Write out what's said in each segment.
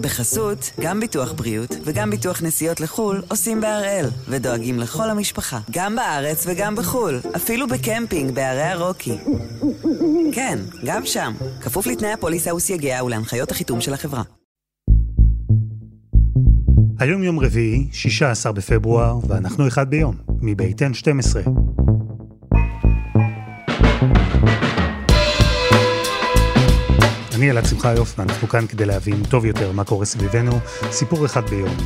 בחסות, גם ביטוח בריאות וגם ביטוח נסיעות לחו"ל עושים בהראל, ודואגים לכל המשפחה, גם בארץ וגם בחו"ל, אפילו בקמפינג בערי הרוקי. כן, גם שם, כפוף לתנאי הפוליסה וסייגיה ולהנחיות החיתום של החברה. היום יום רביעי, 16 בפברואר, ואנחנו אחד ביום, מבית N12. אני אלעד שמחיוף, ואנחנו כאן כדי להבין טוב יותר מה קורה סביבנו, סיפור אחד ביום,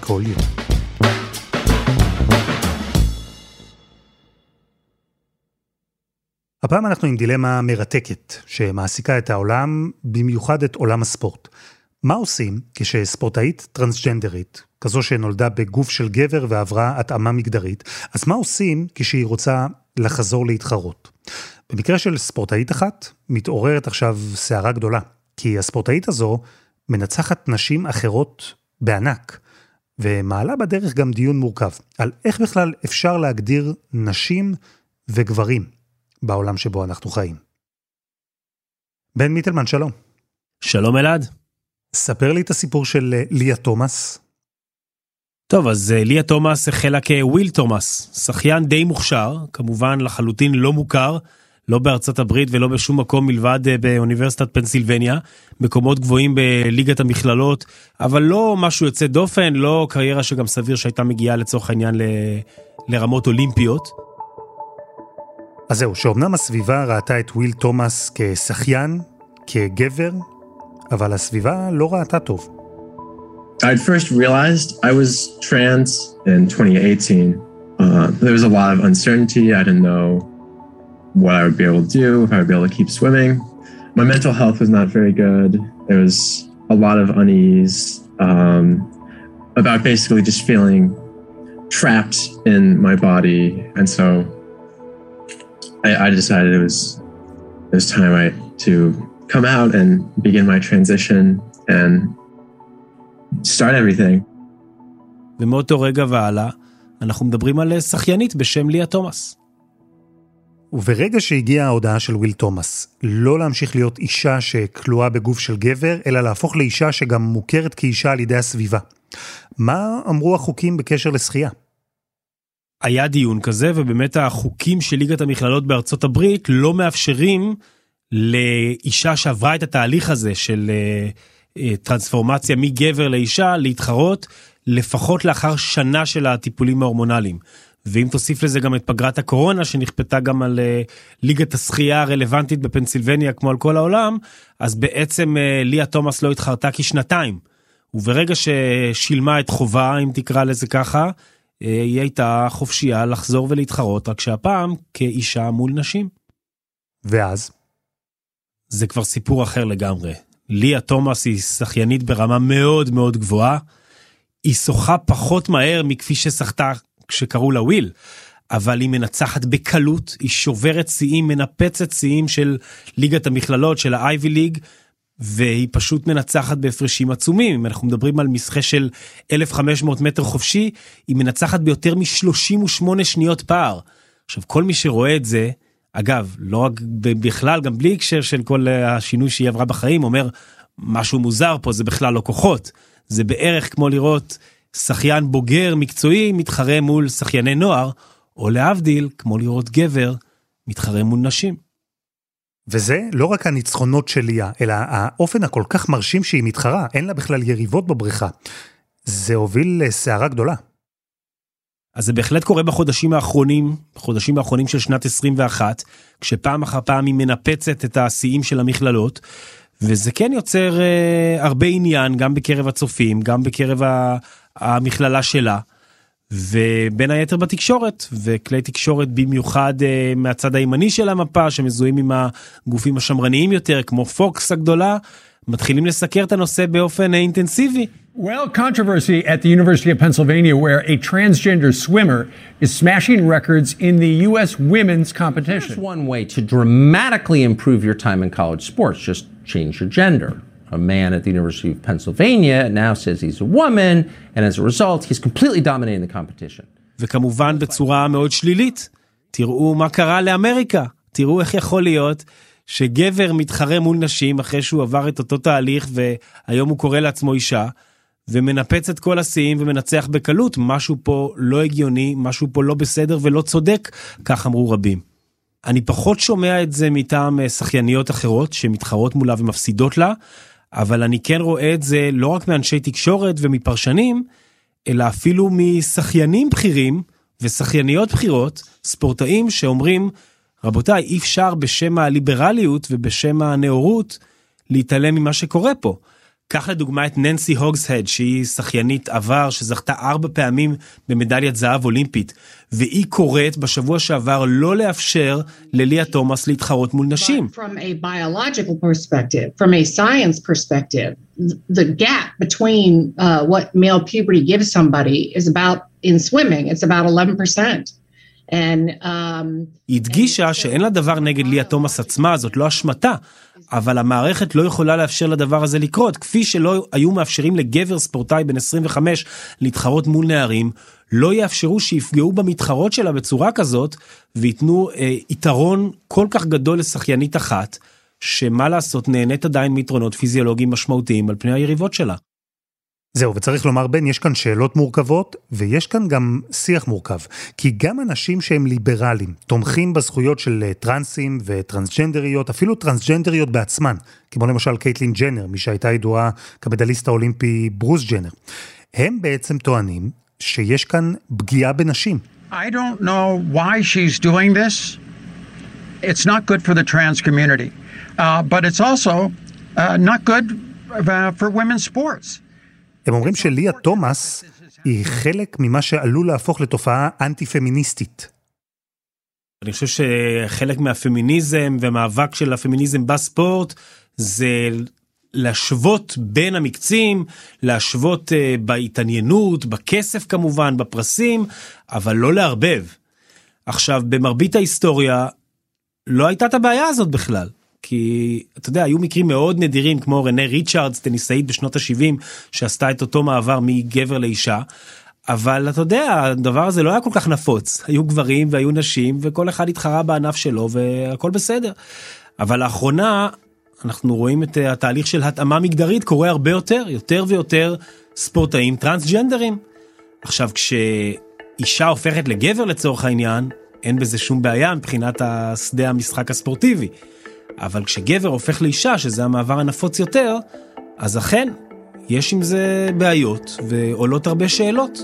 כל יום. הפעם אנחנו עם דילמה מרתקת, שמעסיקה את העולם, במיוחד את עולם הספורט. מה עושים כשספורטאית טרנסג'נדרית, כזו שנולדה בגוף של גבר ועברה התאמה מגדרית, אז מה עושים כשהיא רוצה לחזור להתחרות? במקרה של ספורטאית אחת, מתעוררת עכשיו סערה גדולה, כי הספורטאית הזו מנצחת נשים אחרות בענק, ומעלה בדרך גם דיון מורכב, על איך בכלל אפשר להגדיר נשים וגברים בעולם שבו אנחנו חיים. בן מיטלמן, שלום. שלום אלעד. ספר לי את הסיפור של ליה תומאס. טוב, אז ליה תומאס החלה כוויל תומאס, שחיין די מוכשר, כמובן לחלוטין לא מוכר, לא בארצות הברית ולא בשום מקום מלבד אה, באוניברסיטת פנסילבניה, מקומות גבוהים בליגת המכללות, אבל לא משהו יוצא דופן, לא קריירה שגם סביר שהייתה מגיעה לצורך העניין ל... לרמות אולימפיות. אז זהו, שאומנם הסביבה ראתה את וויל תומאס כשחיין, כגבר, אבל הסביבה לא ראתה טוב. I first realized I was trans in 2018. Uh, there was a lot of uncertainty. I didn't know what I would be able to do, if I would be able to keep swimming. My mental health was not very good. There was a lot of unease um, about basically just feeling trapped in my body. And so I, I decided it was it was time I, to come out and begin my transition and start everything. ומאותו רגע והלאה, אנחנו מדברים על שחיינית בשם ליה תומאס. וברגע שהגיעה ההודעה של וויל תומאס, לא להמשיך להיות אישה שכלואה בגוף של גבר, אלא להפוך לאישה שגם מוכרת כאישה על ידי הסביבה. מה אמרו החוקים בקשר לשחייה? היה דיון כזה, ובאמת החוקים של ליגת המכללות בארצות הברית לא מאפשרים לאישה שעברה את התהליך הזה של uh, uh, טרנספורמציה מגבר לאישה להתחרות לפחות לאחר שנה של הטיפולים ההורמונליים. ואם תוסיף לזה גם את פגרת הקורונה שנכפתה גם על uh, ליגת השחייה הרלוונטית בפנסילבניה כמו על כל העולם, אז בעצם uh, ליה תומאס לא התחרתה כשנתיים. וברגע ששילמה את חובה, אם תקרא לזה ככה, uh, היא הייתה חופשייה לחזור ולהתחרות, רק שהפעם כאישה מול נשים. ואז? זה כבר סיפור אחר לגמרי. ליה תומאס היא שחיינית ברמה מאוד מאוד גבוהה. היא שוחה פחות מהר מכפי ששחתה כשקראו לה וויל, אבל היא מנצחת בקלות, היא שוברת שיאים, מנפצת שיאים של ליגת המכללות, של האייבי ליג, והיא פשוט מנצחת בהפרשים עצומים. אם אנחנו מדברים על מסחה של 1,500 מטר חופשי, היא מנצחת ביותר מ-38 שניות פער. עכשיו, כל מי שרואה את זה, אגב, לא רק בכלל, גם בלי הקשר של כל השינוי שהיא עברה בחיים, אומר, משהו מוזר פה, זה בכלל לא כוחות. זה בערך כמו לראות שחיין בוגר מקצועי מתחרה מול שחייני נוער, או להבדיל, כמו לראות גבר מתחרה מול נשים. וזה לא רק הניצחונות של ליה, אלא האופן הכל כך מרשים שהיא מתחרה, אין לה בכלל יריבות בבריכה. זה הוביל לסערה גדולה. אז זה בהחלט קורה בחודשים האחרונים, בחודשים האחרונים של שנת 21, כשפעם אחר פעם היא מנפצת את השיאים של המכללות, וזה כן יוצר אה, הרבה עניין, גם בקרב הצופים, גם בקרב המכללה שלה, ובין היתר בתקשורת, וכלי תקשורת במיוחד אה, מהצד הימני של המפה, שמזוהים עם הגופים השמרניים יותר, כמו פוקס הגדולה, מתחילים לסקר את הנושא באופן אינטנסיבי. Well, controversy at the University of Pennsylvania where a transgender swimmer is smashing records in the U.S. women's competition. There's one way to dramatically improve your time in college sports, just change your gender. A man at the University of Pennsylvania now says he's a woman, and as a result, he's completely dominating the competition. וכמובן בצורה מאוד שלילית. תראו מה קרה לאמריקה, תראו איך יכול להיות שגבר מתחרה מול נשים אחרי שהוא עבר את אותו תהליך והיום הוא קורא לעצמו אישה, ומנפץ את כל השיאים ומנצח בקלות, משהו פה לא הגיוני, משהו פה לא בסדר ולא צודק, כך אמרו רבים. אני פחות שומע את זה מטעם אה, שחייניות אחרות שמתחרות מולה ומפסידות לה, אבל אני כן רואה את זה לא רק מאנשי תקשורת ומפרשנים, אלא אפילו משחיינים בכירים ושחייניות בכירות, ספורטאים שאומרים, רבותיי, אי אפשר בשם הליברליות ובשם הנאורות להתעלם ממה שקורה פה. קח לדוגמה את ננסי הוגסהד שהיא שחיינית עבר שזכתה ארבע פעמים במדליית זהב אולימפית והיא קוראת בשבוע שעבר לא לאפשר לליה תומאס להתחרות מול נשים. The gap between uh, what male puberty gives somebody is about in swimming, it's about 11%. And, um, היא הדגישה שאין לה דבר נגד ליה תומאס עצמה, זאת לא אשמתה, אבל המערכת לא יכולה לאפשר לדבר הזה לקרות, כפי שלא היו מאפשרים לגבר ספורטאי בן 25 להתחרות מול נערים, לא יאפשרו שיפגעו במתחרות שלה בצורה כזאת, וייתנו אה, יתרון כל כך גדול לשחיינית אחת, שמה לעשות נהנית עדיין מיתרונות פיזיולוגיים משמעותיים על פני היריבות שלה. זהו, וצריך לומר, בן, יש כאן שאלות מורכבות, ויש כאן גם שיח מורכב. כי גם אנשים שהם ליברליים, תומכים בזכויות של אה, טרנסים וטרנסג'נדריות, אפילו טרנסג'נדריות בעצמן, כמו למשל קייטלין ג'נר, מי שהייתה ידועה כמדליסט האולימפי ברוס ג'נר, הם בעצם טוענים שיש כאן פגיעה בנשים. I don't know why she's doing this. It's not good for the trans community, uh, but it's also uh, not good uh, for women's sports. הם אומרים שליה תומאס היא חלק ממה שעלול להפוך לתופעה אנטי-פמיניסטית. אני חושב שחלק מהפמיניזם ומאבק של הפמיניזם בספורט זה להשוות בין המקצים, להשוות uh, בהתעניינות, בכסף כמובן, בפרסים, אבל לא לערבב. עכשיו, במרבית ההיסטוריה לא הייתה את הבעיה הזאת בכלל. כי אתה יודע היו מקרים מאוד נדירים כמו רנה ריצ'רדס טניסאית בשנות ה-70 שעשתה את אותו מעבר מגבר לאישה. אבל אתה יודע הדבר הזה לא היה כל כך נפוץ היו גברים והיו נשים וכל אחד התחרה בענף שלו והכל בסדר. אבל לאחרונה אנחנו רואים את התהליך של התאמה מגדרית קורה הרבה יותר יותר ויותר ספורטאים טרנסג'נדרים. עכשיו כשאישה הופכת לגבר לצורך העניין אין בזה שום בעיה מבחינת השדה המשחק הספורטיבי. אבל כשגבר הופך לאישה, שזה המעבר הנפוץ יותר, אז אכן, יש עם זה בעיות ועולות הרבה שאלות.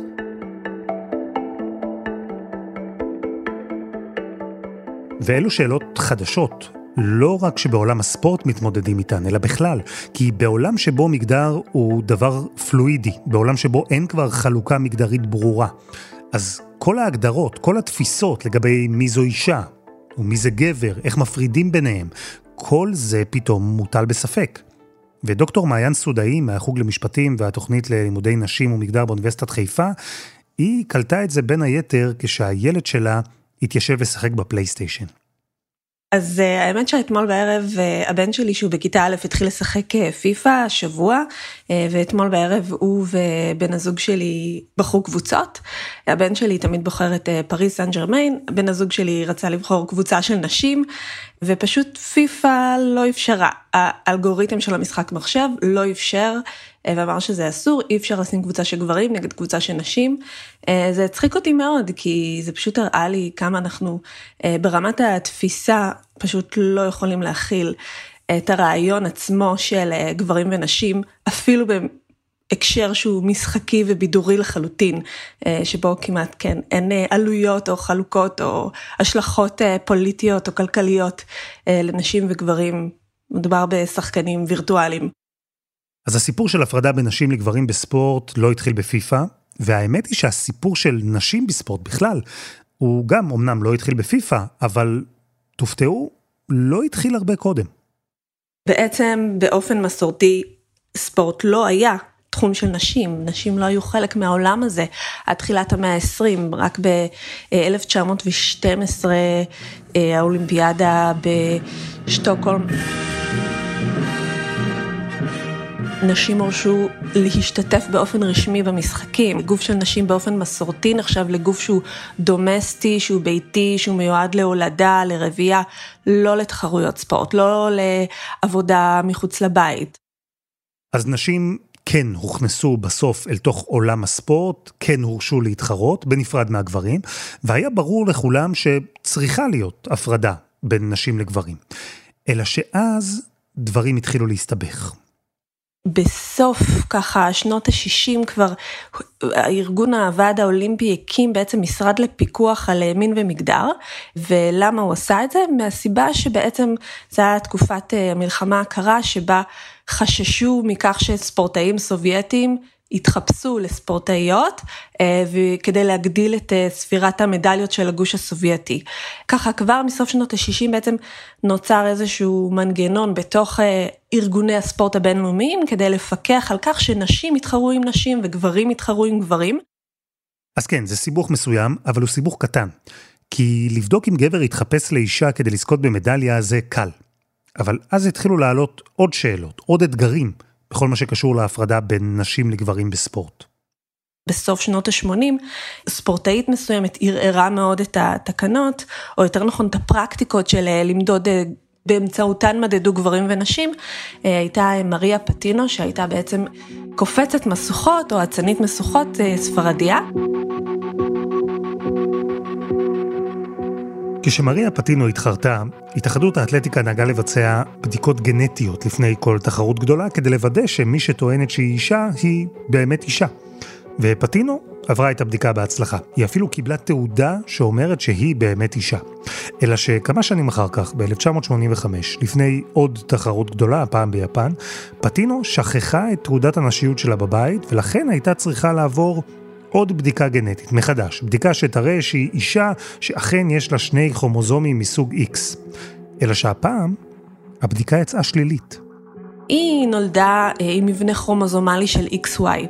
ואלו שאלות חדשות, לא רק שבעולם הספורט מתמודדים איתן, אלא בכלל. כי בעולם שבו מגדר הוא דבר פלואידי, בעולם שבו אין כבר חלוקה מגדרית ברורה, אז כל ההגדרות, כל התפיסות לגבי מי זו אישה, ומי זה גבר, איך מפרידים ביניהם, כל זה פתאום מוטל בספק. ודוקטור מעיין סודאי מהחוג למשפטים והתוכנית ללימודי נשים ומגדר באוניברסיטת חיפה, היא קלטה את זה בין היתר כשהילד שלה התיישב לשחק בפלייסטיישן. אז uh, האמת שאתמול בערב uh, הבן שלי שהוא בכיתה א' התחיל לשחק uh, פיפא השבוע uh, ואתמול בערב הוא ובן הזוג שלי בחרו קבוצות. הבן שלי תמיד בוחר את פריס סן ג'רמיין, בן הזוג שלי רצה לבחור קבוצה של נשים ופשוט פיפא לא אפשרה, האלגוריתם של המשחק מחשב לא אפשר ואמר שזה אסור, אי אפשר לשים קבוצה של גברים נגד קבוצה של נשים. זה הצחיק אותי מאוד כי זה פשוט הראה לי כמה אנחנו ברמת התפיסה פשוט לא יכולים להכיל את הרעיון עצמו של גברים ונשים אפילו הקשר שהוא משחקי ובידורי לחלוטין, שבו כמעט כן אין עלויות או חלוקות או השלכות פוליטיות או כלכליות לנשים וגברים, מדובר בשחקנים וירטואליים. אז הסיפור של הפרדה בין נשים לגברים בספורט לא התחיל בפיפא, והאמת היא שהסיפור של נשים בספורט בכלל, הוא גם אמנם לא התחיל בפיפא, אבל תופתעו, לא התחיל הרבה קודם. בעצם באופן מסורתי ספורט לא היה תחום של נשים, נשים לא היו חלק מהעולם הזה עד תחילת המאה ה-20, רק ב-1912 האולימפיאדה בשטוקהולם. נשים הורשו להשתתף באופן רשמי במשחקים. גוף של נשים באופן מסורתי נחשב לגוף שהוא דומסטי, שהוא ביתי, שהוא מיועד להולדה, לרבייה, לא לתחרויות ספורט, לא לעבודה מחוץ לבית. אז נשים כן הוכנסו בסוף אל תוך עולם הספורט, כן הורשו להתחרות, בנפרד מהגברים, והיה ברור לכולם שצריכה להיות הפרדה בין נשים לגברים. אלא שאז דברים התחילו להסתבך. בסוף ככה שנות ה-60 כבר הארגון הוועד האולימפי הקים בעצם משרד לפיקוח על מין ומגדר ולמה הוא עשה את זה? מהסיבה שבעצם זו הייתה תקופת אה, המלחמה הקרה שבה חששו מכך שספורטאים סובייטים התחפשו לספורטאיות אה, כדי להגדיל את אה, ספירת המדליות של הגוש הסובייטי. ככה כבר מסוף שנות ה-60 בעצם נוצר איזשהו מנגנון בתוך אה, ארגוני הספורט הבינלאומיים כדי לפקח על כך שנשים יתחרו עם נשים וגברים יתחרו עם גברים. אז כן, זה סיבוך מסוים, אבל הוא סיבוך קטן. כי לבדוק אם גבר יתחפש לאישה כדי לזכות במדליה זה קל. אבל אז התחילו לעלות עוד שאלות, עוד אתגרים. בכל מה שקשור להפרדה בין נשים לגברים בספורט. בסוף שנות ה-80, ספורטאית מסוימת ערערה מאוד את התקנות, או יותר נכון את הפרקטיקות של אה, למדוד אה, באמצעותן מדדו גברים ונשים, אה, הייתה מריה פטינו שהייתה בעצם קופצת משוכות או אצנית משוכות ספרדיה. כשמריה פטינו התחרתה, התאחדות האתלטיקה נהגה לבצע בדיקות גנטיות לפני כל תחרות גדולה, כדי לוודא שמי שטוענת שהיא אישה, היא באמת אישה. ופטינו עברה את הבדיקה בהצלחה. היא אפילו קיבלה תעודה שאומרת שהיא באמת אישה. אלא שכמה שנים אחר כך, ב-1985, לפני עוד תחרות גדולה, הפעם ביפן, פטינו שכחה את תעודת הנשיות שלה בבית, ולכן הייתה צריכה לעבור עוד בדיקה גנטית, מחדש, בדיקה שתראה שהיא אישה שאכן יש לה שני כרומוזומים מסוג X. אלא שהפעם, הבדיקה יצאה שלילית. היא נולדה אה, עם מבנה כרומוזומלי של XY.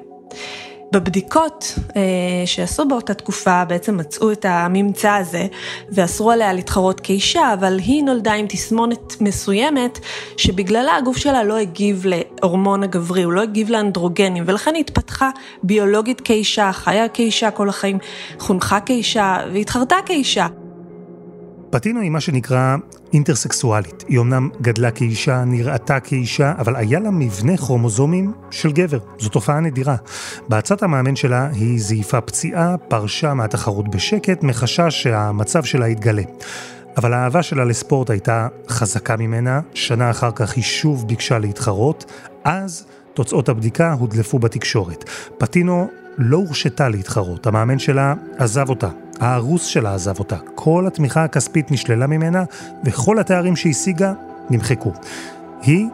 בבדיקות אה, שעשו באותה תקופה בעצם מצאו את הממצא הזה ואסרו עליה להתחרות כאישה, אבל היא נולדה עם תסמונת מסוימת שבגללה הגוף שלה לא הגיב להורמון הגברי, הוא לא הגיב לאנדרוגנים ולכן היא התפתחה ביולוגית כאישה, חיה כאישה כל החיים, חונכה כאישה והתחרתה כאישה. פטינו היא מה שנקרא אינטרסקסואלית. היא אמנם גדלה כאישה, נראתה כאישה, אבל היה לה מבנה כרומוזומים של גבר. זו תופעה נדירה. בעצת המאמן שלה היא זייפה פציעה, פרשה מהתחרות בשקט, מחשש שהמצב שלה יתגלה. אבל האהבה שלה לספורט הייתה חזקה ממנה, שנה אחר כך היא שוב ביקשה להתחרות, אז תוצאות הבדיקה הודלפו בתקשורת. פטינו לא הורשתה להתחרות, המאמן שלה עזב אותה. הארוס שלה עזב אותה, כל התמיכה הכספית נשללה ממנה, וכל התארים שהשיגה נמחקו. היא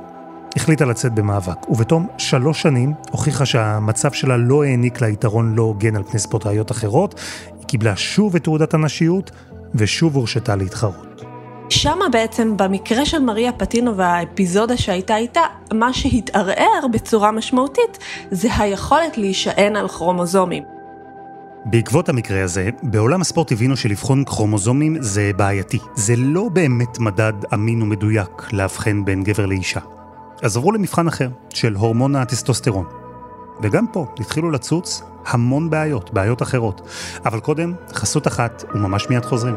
החליטה לצאת במאבק, ובתום שלוש שנים הוכיחה שהמצב שלה לא העניק לה יתרון לא הוגן על פני ספורטאיות אחרות, היא קיבלה שוב את תעודת הנשיות, ושוב הורשתה להתחרות. שמה בעצם, במקרה של מריה פטינו והאפיזודה שהייתה איתה, מה שהתערער בצורה משמעותית זה היכולת להישען על כרומוזומים. בעקבות המקרה הזה, בעולם הספורט הבינו שלבחון כרומוזומים זה בעייתי. זה לא באמת מדד אמין ומדויק לאבחן בין גבר לאישה. אז עברו למבחן אחר, של הורמון הטסטוסטרון. וגם פה התחילו לצוץ המון בעיות, בעיות אחרות. אבל קודם, חסות אחת, וממש מיד חוזרים.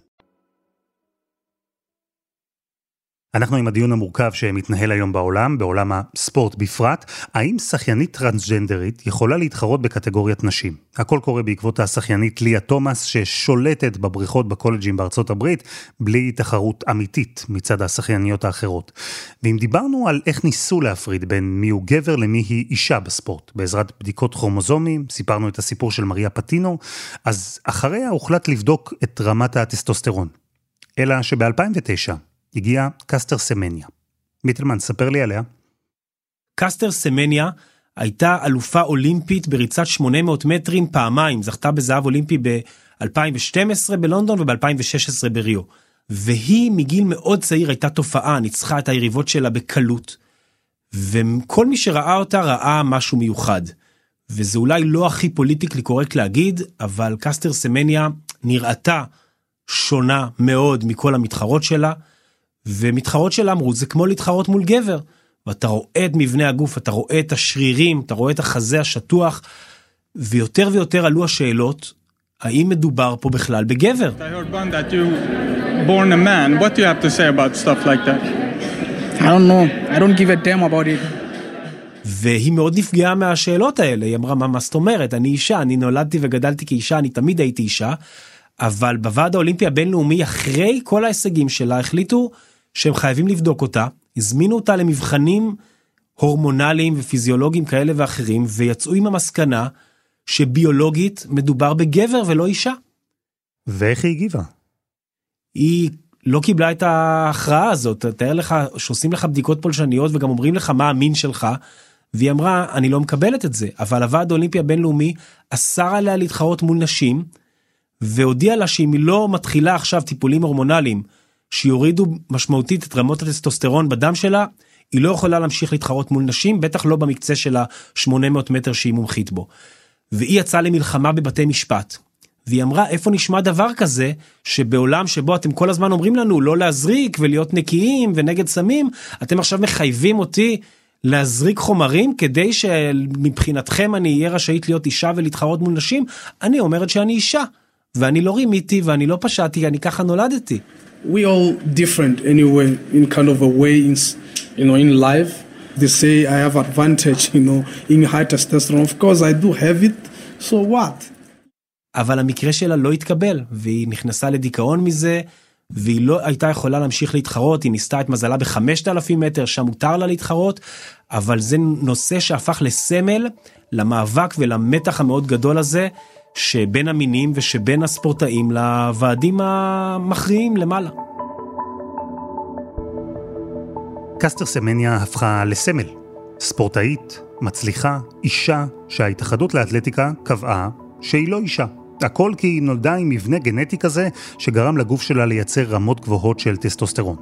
אנחנו עם הדיון המורכב שמתנהל היום בעולם, בעולם הספורט בפרט, האם שחיינית טרנסג'נדרית יכולה להתחרות בקטגוריית נשים? הכל קורה בעקבות השחיינית ליה תומאס ששולטת בבריכות בקולג'ים בארצות הברית, בלי תחרות אמיתית מצד השחייניות האחרות. ואם דיברנו על איך ניסו להפריד בין מי הוא גבר למי היא אישה בספורט, בעזרת בדיקות כרומוזומים, סיפרנו את הסיפור של מריה פטינו, אז אחריה הוחלט לבדוק את רמת הטסטוסטרון. אלא שב-2009, הגיע קסטר סמניה. מיטלמן, ספר לי עליה. קסטר סמניה הייתה אלופה אולימפית בריצת 800 מטרים פעמיים, זכתה בזהב אולימפי 2012 בלונדון וב-2016 בריו. והיא מגיל מאוד צעיר הייתה תופעה, ניצחה את היריבות שלה בקלות. וכל מי שראה אותה ראה משהו מיוחד. וזה אולי לא הכי politically correct להגיד, אבל קסטר סמניה נראתה שונה מאוד מכל המתחרות שלה, ומתחרות שלה אמרו זה כמו להתחרות מול גבר. ואתה רואה את מבנה הגוף, אתה רואה את השרירים, אתה רואה את החזה השטוח, ויותר ויותר עלו השאלות, האם מדובר פה בכלל בגבר? והיא מאוד נפגעה מהשאלות האלה, היא אמרה, מה, מה זאת אומרת, אני אישה, אני נולדתי וגדלתי כאישה, אני תמיד הייתי אישה, אבל בוועד האולימפי הבינלאומי, אחרי כל ההישגים שלה, החליטו שהם חייבים לבדוק אותה, הזמינו אותה למבחנים הורמונליים ופיזיולוגיים כאלה ואחרים, ויצאו עם המסקנה שביולוגית מדובר בגבר ולא אישה. ואיך היא הגיבה? היא לא קיבלה את ההכרעה הזאת, תאר לך שעושים לך בדיקות פולשניות וגם אומרים לך מה המין שלך, והיא אמרה אני לא מקבלת את זה, אבל הוועד האולימפי הבינלאומי אסר עליה להתחרות מול נשים, והודיע לה שאם היא לא מתחילה עכשיו טיפולים הורמונליים שיורידו משמעותית את רמות הטסטוסטרון בדם שלה, היא לא יכולה להמשיך להתחרות מול נשים, בטח לא במקצה של ה-800 מטר שהיא מומחית בו. והיא יצאה למלחמה בבתי משפט. והיא אמרה איפה נשמע דבר כזה שבעולם שבו אתם כל הזמן אומרים לנו לא להזריק ולהיות נקיים ונגד סמים אתם עכשיו מחייבים אותי להזריק חומרים כדי שמבחינתכם אני אהיה רשאית להיות אישה ולהתחרות מול נשים אני אומרת שאני אישה ואני לא רימיתי ואני לא פשעתי אני ככה נולדתי. We all different anyway in kind of a way in, you know in life. They say I have advantage you know in high testosterone. Of course I do have it. So what. אבל המקרה שלה לא התקבל והיא נכנסה לדיכאון מזה והיא לא הייתה יכולה להמשיך להתחרות. היא ניסתה את מזלה בחמשת אלפים מטר שם מותר לה להתחרות אבל זה נושא שהפך לסמל למאבק ולמתח המאוד גדול הזה שבין המינים ושבין הספורטאים לוועדים המכריעים למעלה. קסטר סמניה הפכה לסמל. ספורטאית, מצליחה, אישה, שההתאחדות לאתלטיקה קבעה שהיא לא אישה. הכל כי היא נולדה עם מבנה גנטי כזה שגרם לגוף שלה לייצר רמות גבוהות של טסטוסטרון.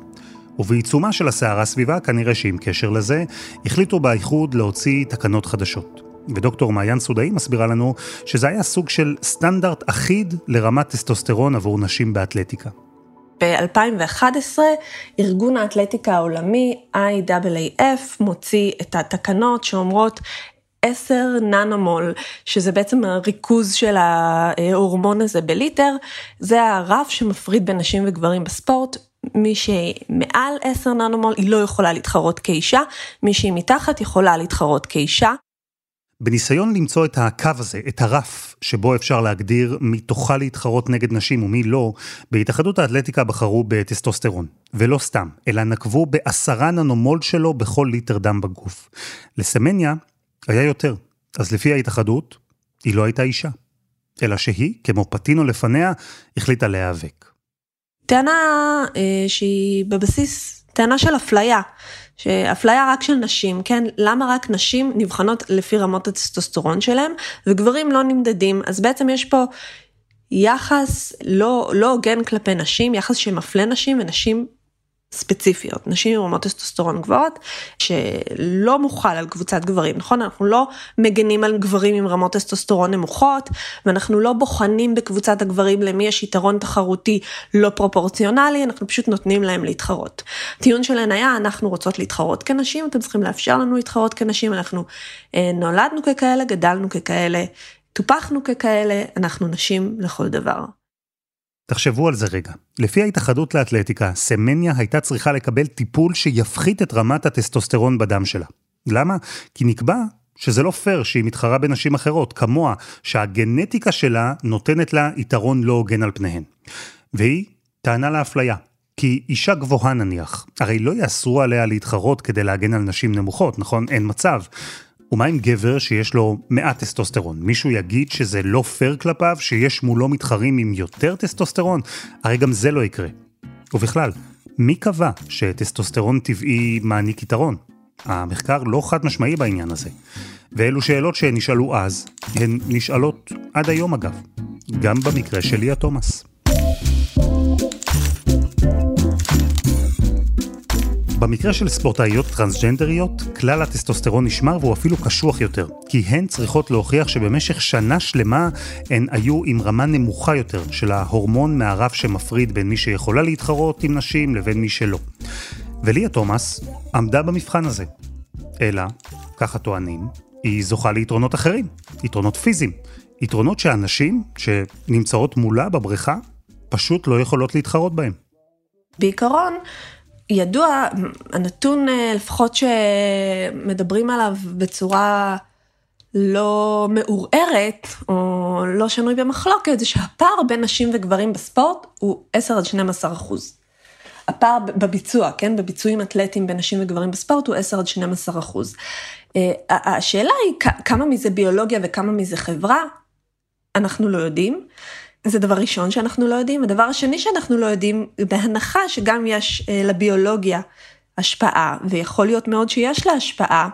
ובעיצומה של הסערה סביבה, כנראה שעם קשר לזה, החליטו באיחוד להוציא תקנות חדשות. ודוקטור מעיין סודאי מסבירה לנו שזה היה סוג של סטנדרט אחיד לרמת טסטוסטרון עבור נשים באתלטיקה. ב-2011 ארגון האתלטיקה העולמי IAAF מוציא את התקנות שאומרות 10 ננומול, שזה בעצם הריכוז של ההורמון הזה בליטר, זה הרף שמפריד בין נשים וגברים בספורט. מי שמעל 10 ננומול היא לא יכולה להתחרות כאישה, מי שהיא מתחת יכולה להתחרות כאישה. בניסיון למצוא את הקו הזה, את הרף, שבו אפשר להגדיר מי תוכל להתחרות נגד נשים ומי לא, בהתאחדות האתלטיקה בחרו בטסטוסטרון. ולא סתם, אלא נקבו בעשרה ננומול שלו בכל ליטר דם בגוף. לסמניה היה יותר. אז לפי ההתאחדות, היא לא הייתה אישה. אלא שהיא, כמו פטינו לפניה, החליטה להיאבק. טענה אה, שהיא בבסיס טענה של אפליה. שאפליה רק של נשים, כן? למה רק נשים נבחנות לפי רמות הטסטוסטרון שלהם, וגברים לא נמדדים? אז בעצם יש פה יחס לא, לא הוגן כלפי נשים, יחס שמפלה נשים ונשים ספציפיות, נשים עם רמות טסטוסטרון גבוהות, שלא מוכל על קבוצת גברים, נכון? אנחנו לא מגנים על גברים עם רמות טסטוסטרון נמוכות, ואנחנו לא בוחנים בקבוצת הגברים למי יש יתרון תחרותי לא פרופורציונלי, אנחנו פשוט נותנים להם להתחרות. הטיעון שלהן היה, אנחנו רוצות להתחרות כנשים, אתם צריכים לאפשר לנו להתחרות כנשים, אנחנו אה, נולדנו ככאלה, גדלנו ככאלה, טופחנו ככאלה, אנחנו נשים לכל דבר. תחשבו על זה רגע. לפי ההתאחדות לאתלטיקה, סמניה הייתה צריכה לקבל טיפול שיפחית את רמת הטסטוסטרון בדם שלה. למה? כי נקבע שזה לא פייר שהיא מתחרה בנשים אחרות, כמוה, שהגנטיקה שלה נותנת לה יתרון לא הוגן על פניהן. והיא טענה לאפליה. כי אישה גבוהה נניח, הרי לא יאסרו עליה להתחרות כדי להגן על נשים נמוכות, נכון? אין מצב. ומה עם גבר שיש לו מעט טסטוסטרון? מישהו יגיד שזה לא פייר כלפיו, שיש מולו מתחרים עם יותר טסטוסטרון? הרי גם זה לא יקרה. ובכלל, מי קבע שטסטוסטרון טבעי מעניק יתרון? המחקר לא חד משמעי בעניין הזה. ואלו שאלות שנשאלו אז, הן נשאלות עד היום אגב. גם במקרה של ליה תומאס. במקרה של ספורטאיות טרנסג'נדריות, כלל הטסטוסטרון נשמר והוא אפילו קשוח יותר, כי הן צריכות להוכיח שבמשך שנה שלמה הן היו עם רמה נמוכה יותר של ההורמון מהרף שמפריד בין מי שיכולה להתחרות עם נשים לבין מי שלא. וליה תומאס עמדה במבחן הזה. אלא, ככה טוענים, היא זוכה ליתרונות אחרים, יתרונות פיזיים, יתרונות שאנשים שנמצאות מולה בבריכה פשוט לא יכולות להתחרות בהם. בעיקרון, ידוע, הנתון אה, לפחות שמדברים עליו בצורה לא מעורערת, או לא שנוי במחלוקת, זה שהפער בין נשים וגברים בספורט הוא 10 עד 12 אחוז. הפער בביצוע, כן, בביצועים אתלטיים בין נשים וגברים בספורט הוא 10 עד 12 אחוז. אה, השאלה היא כמה מזה ביולוגיה וכמה מזה חברה, אנחנו לא יודעים. זה דבר ראשון שאנחנו לא יודעים. הדבר השני שאנחנו לא יודעים, בהנחה שגם יש אה, לביולוגיה השפעה, ויכול להיות מאוד שיש לה השפעה,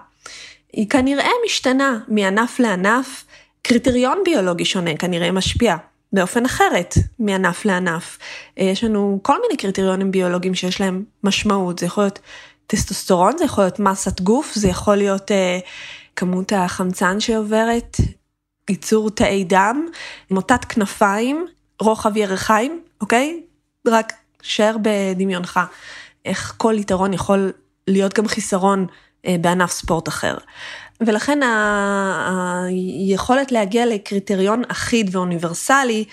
היא כנראה משתנה מענף לענף, קריטריון ביולוגי שונה כנראה משפיע באופן אחרת מענף לענף. אה, יש לנו כל מיני קריטריונים ביולוגיים שיש להם משמעות, זה יכול להיות טסטוסטרון, זה יכול להיות מסת גוף, זה יכול להיות אה, כמות החמצן שעוברת, ייצור תאי דם, מוטת כנפיים, רוחב ירחיים, אוקיי? רק שער בדמיונך, איך כל יתרון יכול להיות גם חיסרון אה, בענף ספורט אחר. ולכן היכולת להגיע לקריטריון אחיד ואוניברסלי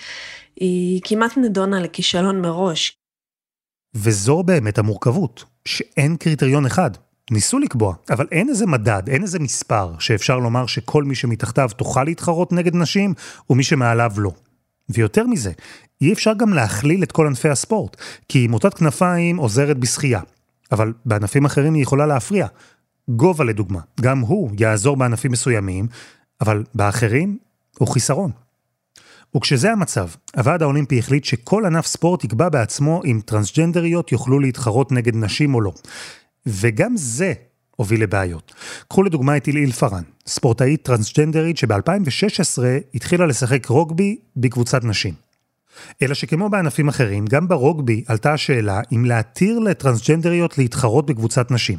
היא כמעט נדונה לכישלון מראש. וזו באמת המורכבות, שאין קריטריון אחד. ניסו לקבוע, אבל אין איזה מדד, אין איזה מספר שאפשר לומר שכל מי שמתחתיו תוכל להתחרות נגד נשים, ומי שמעליו לא. ויותר מזה, אי אפשר גם להכליל את כל ענפי הספורט, כי מוטת כנפיים עוזרת בשחייה, אבל בענפים אחרים היא יכולה להפריע. גובה לדוגמה, גם הוא יעזור בענפים מסוימים, אבל באחרים הוא חיסרון. וכשזה המצב, הוועד האולימפי החליט שכל ענף ספורט יקבע בעצמו אם טרנסג'נדריות יוכלו להתחרות נגד נשים או לא. וגם זה הוביל לבעיות. קחו לדוגמה את אילאיל פארן, ספורטאית טרנסג'נדרית שב-2016 התחילה לשחק רוגבי בקבוצת נשים. אלא שכמו בענפים אחרים, גם ברוגבי עלתה השאלה אם להתיר לטרנסג'נדריות להתחרות בקבוצת נשים.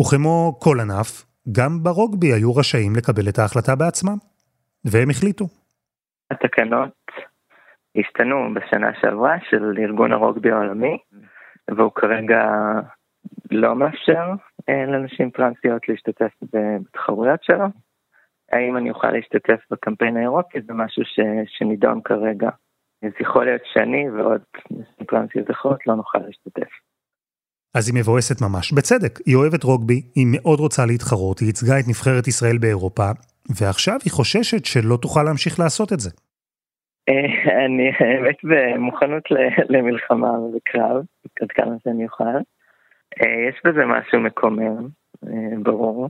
וכמו כל ענף, גם ברוגבי היו רשאים לקבל את ההחלטה בעצמם. והם החליטו. התקנות השתנו בשנה שעברה של ארגון הרוגבי העולמי, והוא כרגע לא מאפשר אה, לנשים טרנסיות להשתתף בתחרויות שלו. האם אני אוכל להשתתף בקמפיין האירופי זה משהו ש, שנידון כרגע. אז יכול להיות שאני ועוד נשים טרנסיות אחרות לא נוכל להשתתף. אז היא מבואסת ממש, בצדק, היא אוהבת רוגבי, היא מאוד רוצה להתחרות, היא ייצגה את נבחרת ישראל באירופה, ועכשיו היא חוששת שלא תוכל להמשיך לעשות את זה. אה, אני האמת במוכנות למלחמה ובקרב, עד כמה שאני אוכל. אה, יש בזה משהו מקומם, אה, ברור.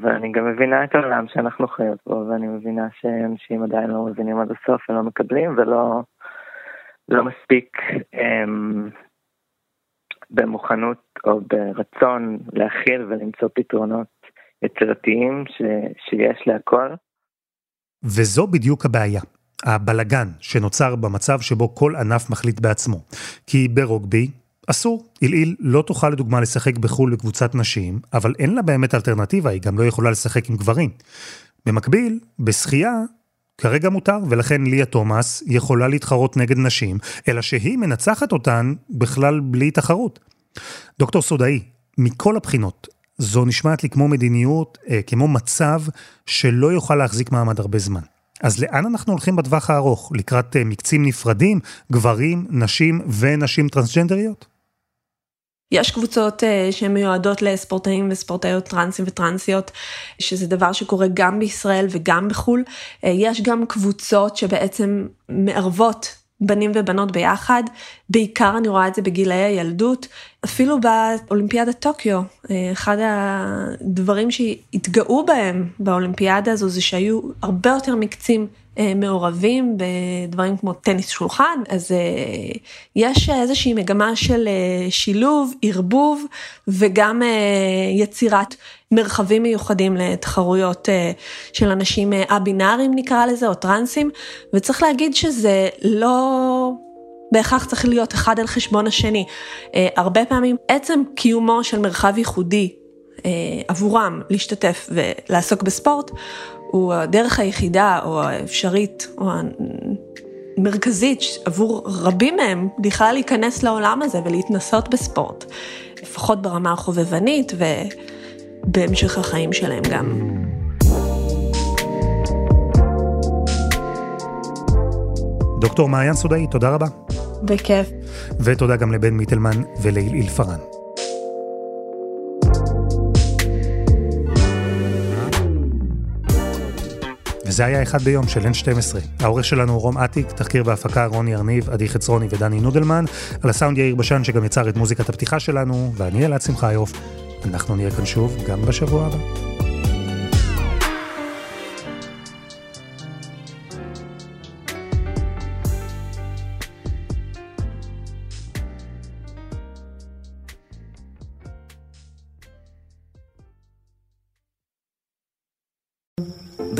ואני גם מבינה את העולם שאנחנו חיות בו, ואני מבינה שאנשים עדיין לא מבינים עד הסוף ולא מקבלים ולא לא מספיק במוכנות או ברצון להכיל ולמצוא פתרונות יצירתיים ש, שיש להכל. וזו בדיוק הבעיה, הבלגן שנוצר במצב שבו כל ענף מחליט בעצמו. כי ברוגבי אסור. אילאיל לא תוכל לדוגמה לשחק בחו"ל בקבוצת נשים, אבל אין לה באמת אלטרנטיבה, היא גם לא יכולה לשחק עם גברים. במקביל, בשחייה, כרגע מותר, ולכן ליה תומאס יכולה להתחרות נגד נשים, אלא שהיא מנצחת אותן בכלל בלי תחרות. דוקטור סודאי, מכל הבחינות, זו נשמעת לי כמו מדיניות, אה, כמו מצב שלא יוכל להחזיק מעמד הרבה זמן. אז לאן אנחנו הולכים בטווח הארוך? לקראת אה, מקצים נפרדים, גברים, נשים ונשים טרנסג'נדריות? יש קבוצות uh, שהן מיועדות לספורטאים וספורטאיות טרנסים וטרנסיות, שזה דבר שקורה גם בישראל וגם בחו"ל. Uh, יש גם קבוצות שבעצם מערבות בנים ובנות ביחד, בעיקר אני רואה את זה בגילאי הילדות, אפילו באולימפיאדת טוקיו, אה, אחד הדברים שהתגאו בהם באולימפיאדה הזו זה שהיו הרבה יותר מקצים מעורבים בדברים כמו טניס שולחן, אז יש איזושהי מגמה של שילוב, ערבוב וגם יצירת מרחבים מיוחדים לתחרויות של אנשים א-בינאריים נקרא לזה, או טרנסים, וצריך להגיד שזה לא... בהכרח צריך להיות אחד על חשבון השני. הרבה פעמים עצם קיומו של מרחב ייחודי עבורם להשתתף ולעסוק בספורט, הוא הדרך היחידה או האפשרית או המרכזית עבור רבים מהם בכלל להיכנס לעולם הזה ולהתנסות בספורט, לפחות ברמה החובבנית ובהמשך החיים שלהם גם. דוקטור מעיין סודאי, תודה רבה. בכיף. ותודה גם לבן מיטלמן ולעילעיל פארן. וזה היה אחד ביום של N12. העורך שלנו הוא רום אטיק, תחקיר והפקה רוני ארניב, עדי חצרוני ודני נודלמן, על הסאונד יאיר בשן שגם יצר את מוזיקת הפתיחה שלנו, ואני אלעד שמחיוף. אנחנו נהיה כאן שוב גם בשבוע הבא.